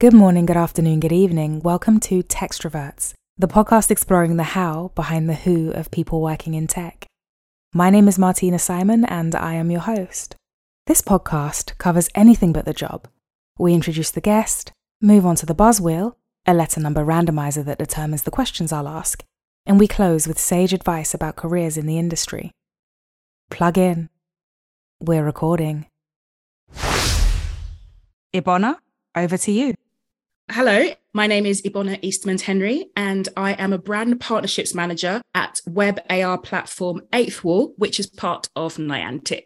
Good morning, good afternoon, good evening. Welcome to Techstroverts, the podcast exploring the how behind the who of people working in tech. My name is Martina Simon and I am your host. This podcast covers anything but the job. We introduce the guest, move on to the buzz wheel, a letter number randomizer that determines the questions I'll ask, and we close with sage advice about careers in the industry. Plug in. We're recording. Ebona, over to you. Hello, my name is Ebona Eastmond-Henry, and I am a brand partnerships manager at web AR platform 8th Wall, which is part of Niantic.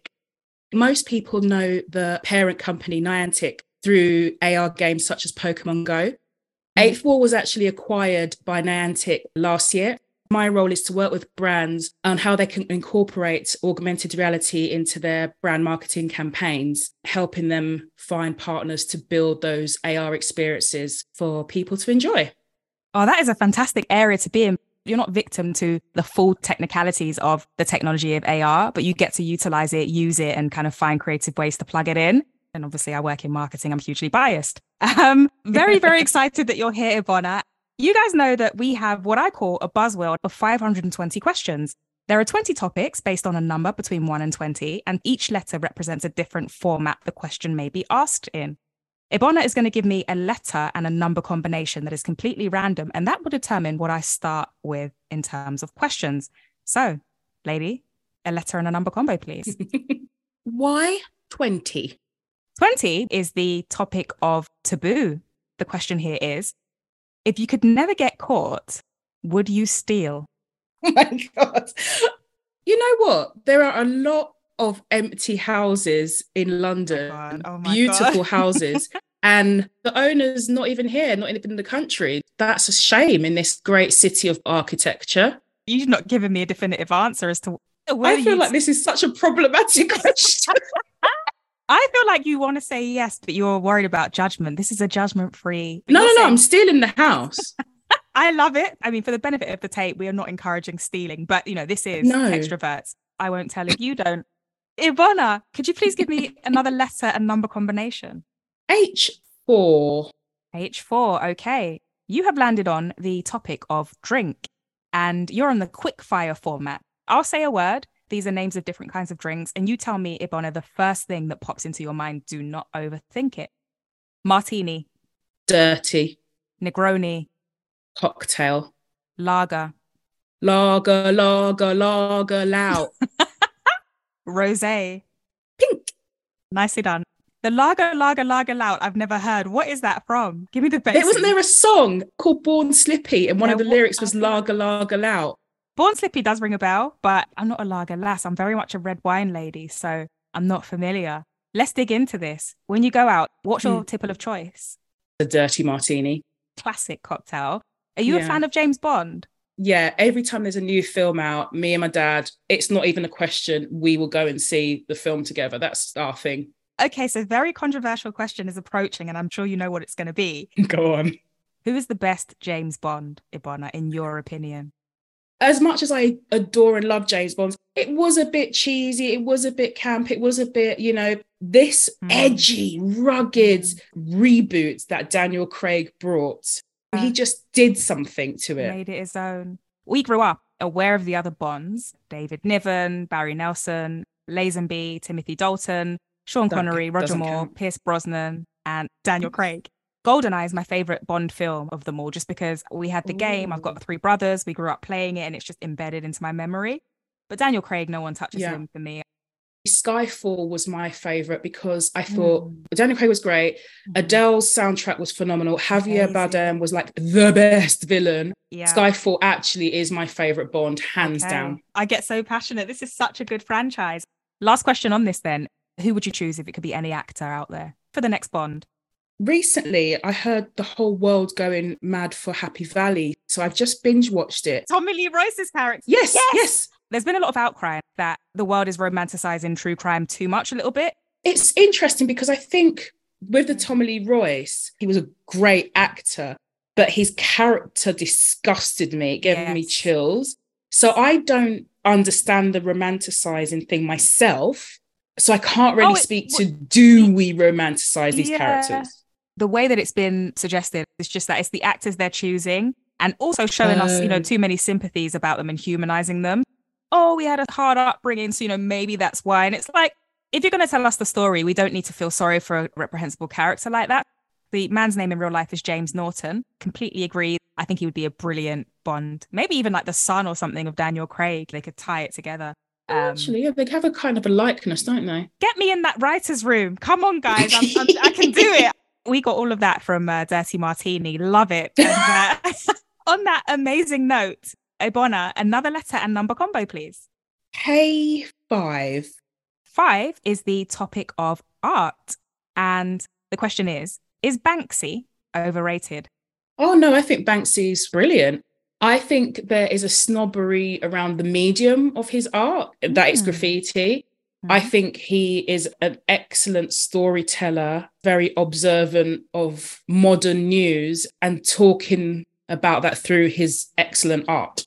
Most people know the parent company Niantic through AR games such as Pokemon Go. Mm-hmm. 8th Wall was actually acquired by Niantic last year my role is to work with brands on how they can incorporate augmented reality into their brand marketing campaigns, helping them find partners to build those AR experiences for people to enjoy. Oh, that is a fantastic area to be in. You're not victim to the full technicalities of the technology of AR, but you get to utilize it, use it, and kind of find creative ways to plug it in. And obviously, I work in marketing. I'm hugely biased. Um, very, very excited that you're here, Ebona. You guys know that we have what I call a buzz wheel of 520 questions. There are 20 topics based on a number between 1 and 20, and each letter represents a different format the question may be asked in. Ebona is going to give me a letter and a number combination that is completely random, and that will determine what I start with in terms of questions. So, lady, a letter and a number combo, please. Why 20? 20 is the topic of taboo. The question here is if you could never get caught, would you steal? Oh my God. You know what? There are a lot of empty houses in oh London, oh oh beautiful houses. and the owner's not even here, not even in the country. That's a shame in this great city of architecture. You've not given me a definitive answer as to I feel like this is such a problematic question. I feel like you want to say yes, but you're worried about judgment. This is a judgment free. No, no, saying... no. I'm still in the house. I love it. I mean, for the benefit of the tape, we are not encouraging stealing, but you know, this is no. extroverts. I won't tell if you don't. Ebona, could you please give me another letter and number combination? H4. H4. Okay. You have landed on the topic of drink and you're on the quick fire format. I'll say a word these are names of different kinds of drinks. And you tell me, Ebona, the first thing that pops into your mind. Do not overthink it. Martini. Dirty. Negroni. Cocktail. Lager. Lager, lager, lager, loud. Rosé. Pink. Nicely done. The lager, lager, lager, loud. I've never heard. What is that from? Give me the basics. There wasn't there a song called Born Slippy, and one of the lyrics was lager, lager, loud. Born Slippy does ring a bell, but I'm not a lager lass. I'm very much a red wine lady, so I'm not familiar. Let's dig into this. When you go out, what's your mm. tipple of choice? The dirty martini. Classic cocktail. Are you yeah. a fan of James Bond? Yeah, every time there's a new film out, me and my dad, it's not even a question. We will go and see the film together. That's our thing. Okay, so very controversial question is approaching, and I'm sure you know what it's going to be. Go on. Who is the best James Bond, Ebona, in your opinion? As much as I adore and love James Bond, it was a bit cheesy. It was a bit camp. It was a bit, you know, this mm. edgy, rugged reboot that Daniel Craig brought. Yeah. He just did something to it. Made it his own. We grew up aware of the other Bonds David Niven, Barry Nelson, Lazenby, Timothy Dalton, Sean Connery, Roger Moore, count. Pierce Brosnan, and Daniel Craig. Goldeneye is my favorite Bond film of them all, just because we had the Ooh. game. I've got three brothers. We grew up playing it, and it's just embedded into my memory. But Daniel Craig, no one touches yeah. him for me. Skyfall was my favorite because I thought mm. Daniel Craig was great. Mm. Adele's soundtrack was phenomenal. Javier Amazing. Bardem was like the best villain. Yeah. Skyfall actually is my favorite Bond, hands okay. down. I get so passionate. This is such a good franchise. Last question on this then. Who would you choose if it could be any actor out there for the next Bond? Recently I heard the whole world going mad for Happy Valley. So I've just binge watched it. Tommy Lee Royce's character. Yes, yes, yes. There's been a lot of outcry that the world is romanticizing true crime too much a little bit. It's interesting because I think with the Tommy Lee Royce, he was a great actor, but his character disgusted me. It gave yes. me chills. So I don't understand the romanticizing thing myself. So I can't oh, really oh, it, speak to do we romanticize these yeah. characters? The way that it's been suggested is just that it's the actors they're choosing and also showing us, you know, Oh. too many sympathies about them and humanizing them. Oh, we had a hard upbringing, so you know, maybe that's why. And it's like, if you're going to tell us the story, we don't need to feel sorry for a reprehensible character like that. The man's name in real life is James Norton. Completely agree. I think he would be a brilliant Bond. Maybe even like the son or something of Daniel Craig. They could tie it together. Um, Actually, yeah, they have a kind of a likeness, don't they? get me in that writer's room. Come on, guys. I'm, I'm, I can do it. We got all of that from uh, Dirty Martini. Love it. And, uh, on that amazing note, Ebona, another letter and number combo, please. K5. Five is the topic of art. And the question is Is Banksy overrated? Oh, no, I think Banksy's brilliant. I think there is a snobbery around the medium of his art, that is Mm. Graffiti. I mm-hmm. think he is an excellent storyteller, very observant of modern news and talking about that through his excellent art.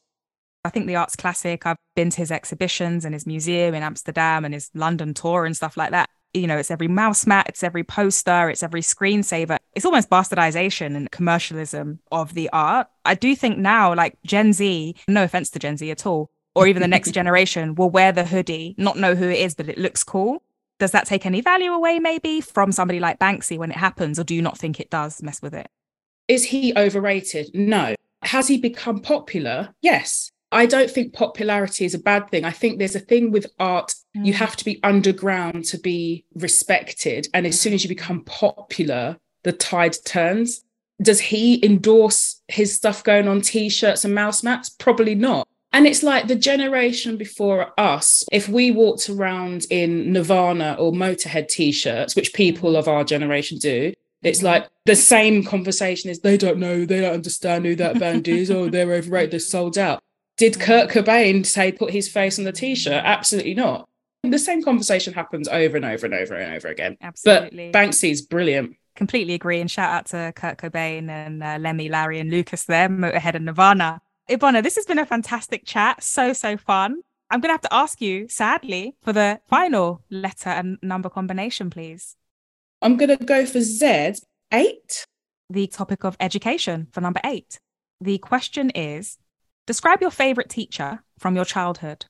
I think the art's classic. I've been to his exhibitions and his museum in Amsterdam and his London tour and stuff like that. You know, it's every mouse mat, it's every poster, it's every screensaver. It's almost bastardization and commercialism of the art. I do think now, like Gen Z, no offense to Gen Z at all, or even the next generation will wear the hoodie, not know who it is, but it looks cool. Does that take any value away, maybe, from somebody like Banksy when it happens, or do you not think it does mess with it? Is he overrated? No. Has he become popular? Yes. I don't think popularity is a bad thing. I think there's a thing with art, you Mm. have to be underground to be respected. And as soon as you become popular, the tide turns. Does he endorse his stuff going on t shirts and mouse mats? Probably not. And it's like the generation before us, if we walked around in Nirvana or Motorhead t shirts, which people of our generation do, it's like the same conversation is they don't know, they don't understand who that band is, oh, they're overrated, they're sold out. Did Kurt Cobain say put his face on the t shirt? Absolutely not. The same conversation happens over and over and over and over again. Absolutely. But Banksy's brilliant. completely agree. And shout out to Kurt Cobain and uh, Lemmy, Larry, and Lucas there, Motorhead and Nirvana. Ebona, this has been a fantastic chat. So, so fun. I'm going to have to ask you, sadly, for the final letter and number combination, please. I'm going to go for Z, eight. The topic of education for number eight. The question is Describe your favorite teacher from your childhood.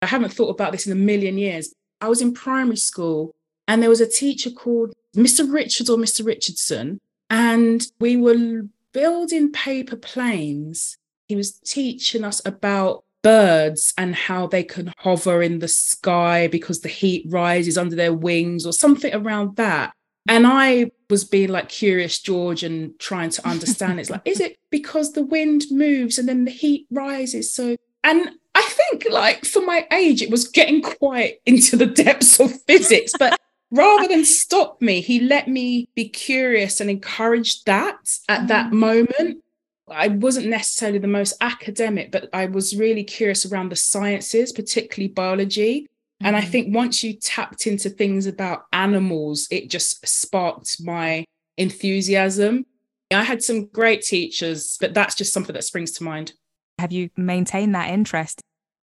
I haven't thought about this in a million years. I was in primary school and there was a teacher called Mr. Richards or Mr. Richardson, and we were building paper planes. He was teaching us about birds and how they can hover in the sky because the heat rises under their wings or something around that. And I was being like curious George and trying to understand. It's like, is it because the wind moves and then the heat rises? So, and I think like for my age, it was getting quite into the depths of physics, but rather than stop me, he let me be curious and encourage that at that mm. moment. I wasn't necessarily the most academic, but I was really curious around the sciences, particularly biology. And I Mhm. think once you tapped into things about animals, it just sparked my enthusiasm. I had some great teachers, but that's just something that springs to mind. Have you maintained that interest?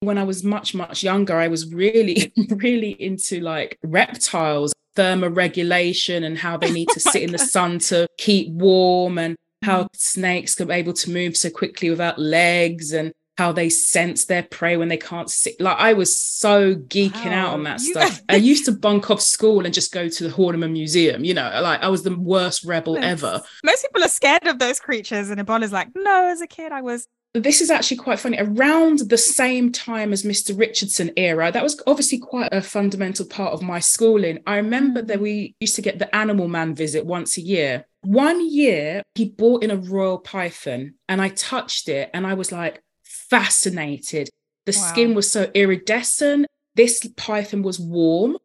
When I was much, much younger, I was really, really into like reptiles, thermoregulation, and how they need to Oh sit in the sun to keep warm, and how mm-hmm. snakes can be able to move so quickly without legs, and how they sense their prey when they can't see. Like I was so geeking out on that You- stuff. I used to bunk off school and just go to the Horniman Museum. You know, like I was the worst rebel ever. Most people are scared of those creatures, and Ebona's like, no, as a kid, I was. This is actually quite funny. Around the same time as Mr. Richardson era, that was obviously quite a fundamental part of my schooling. I remember that we used to get the Animal Man visit once a year. One year, he brought in a royal python, and I touched it, and I was like fascinated. The Wow. skin was so iridescent. This python was warm,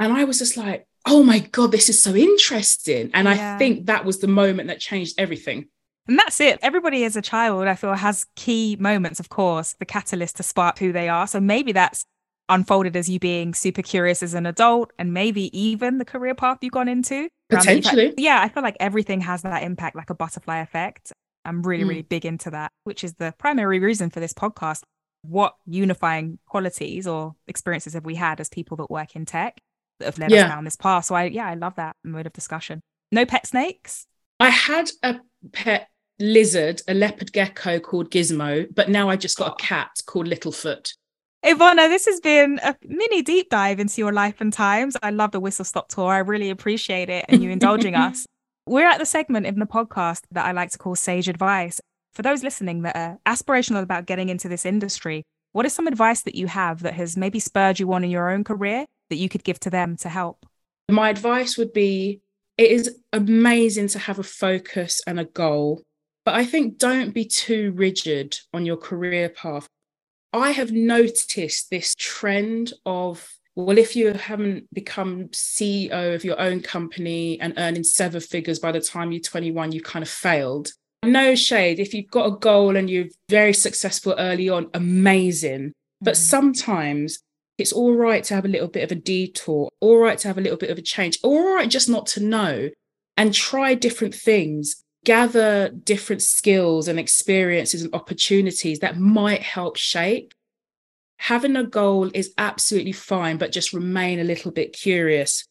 and I was just like, "Oh my god, this is so interesting!" And Yeah. I think that was the moment that changed everything. And that's it. Everybody as a child, I feel, has key moments, of course, the catalyst to spark who they are. So maybe that's unfolded as you being super curious as an adult and maybe even the career path you've gone into. Potentially. Yeah, I feel like everything has that impact, like a butterfly effect. I'm really, Mm. really big into that, which is the primary reason for this podcast. What unifying qualities or experiences have we had as people that work in tech that have led Yeah. us down this path? So I, yeah, I love that mode of discussion. No pet snakes? I had a pet lizard, a leopard gecko called Gizmo, but now I just got a oh. cat called Littlefoot. Ebona, this has been a mini deep dive into your life and times. I love the whistle stop tour. I really appreciate it and you indulging us. We're at the segment in the podcast that I like to call Sage Advice. For those listening that are aspirational about getting into this industry, what is some advice that you have that has maybe spurred you on in your own career that you could give to them to help? My advice would be it is amazing to have a focus and a goal, but I think don't be too rigid on your career path. I have noticed this trend of well, if you haven't become CEO of your own company and earning seven figures by the time you're 21, you've kind of failed. No shade. If you've got a goal and you're very successful early on, amazing. But mm-hmm. sometimes it's all right to have a little bit of a detour, all right to have a little bit of a change, all right just not to know and try different things, gather different skills and experiences and opportunities that might help shape. Having a goal is absolutely fine, but just remain a little bit curious.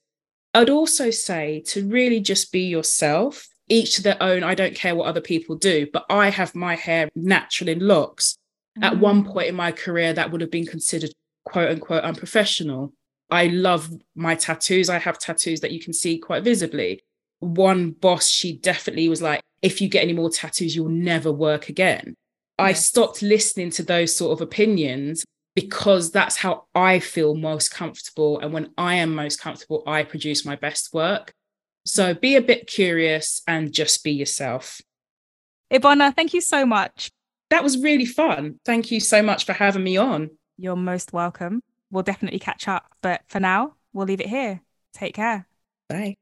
I'd also say to really just be yourself, each to their own. I don't care what other people do, but I have my hair natural in locks. Mm-hmm. At one point in my career, that would have been considered quote unquote unprofessional. I love my tattoos. I have tattoos that you can see quite visibly. One boss, she definitely was like, if you get any more tattoos, you'll never work again. I stopped listening to those sort of opinions because that's how I feel most comfortable. And when I am most comfortable, I produce my best work. So be a bit curious and just be yourself. Ebona, thank you so much. That was really fun. Thank you so much for having me on. You're most welcome. We'll definitely catch up. But for now, we'll leave it here. Take care. Bye.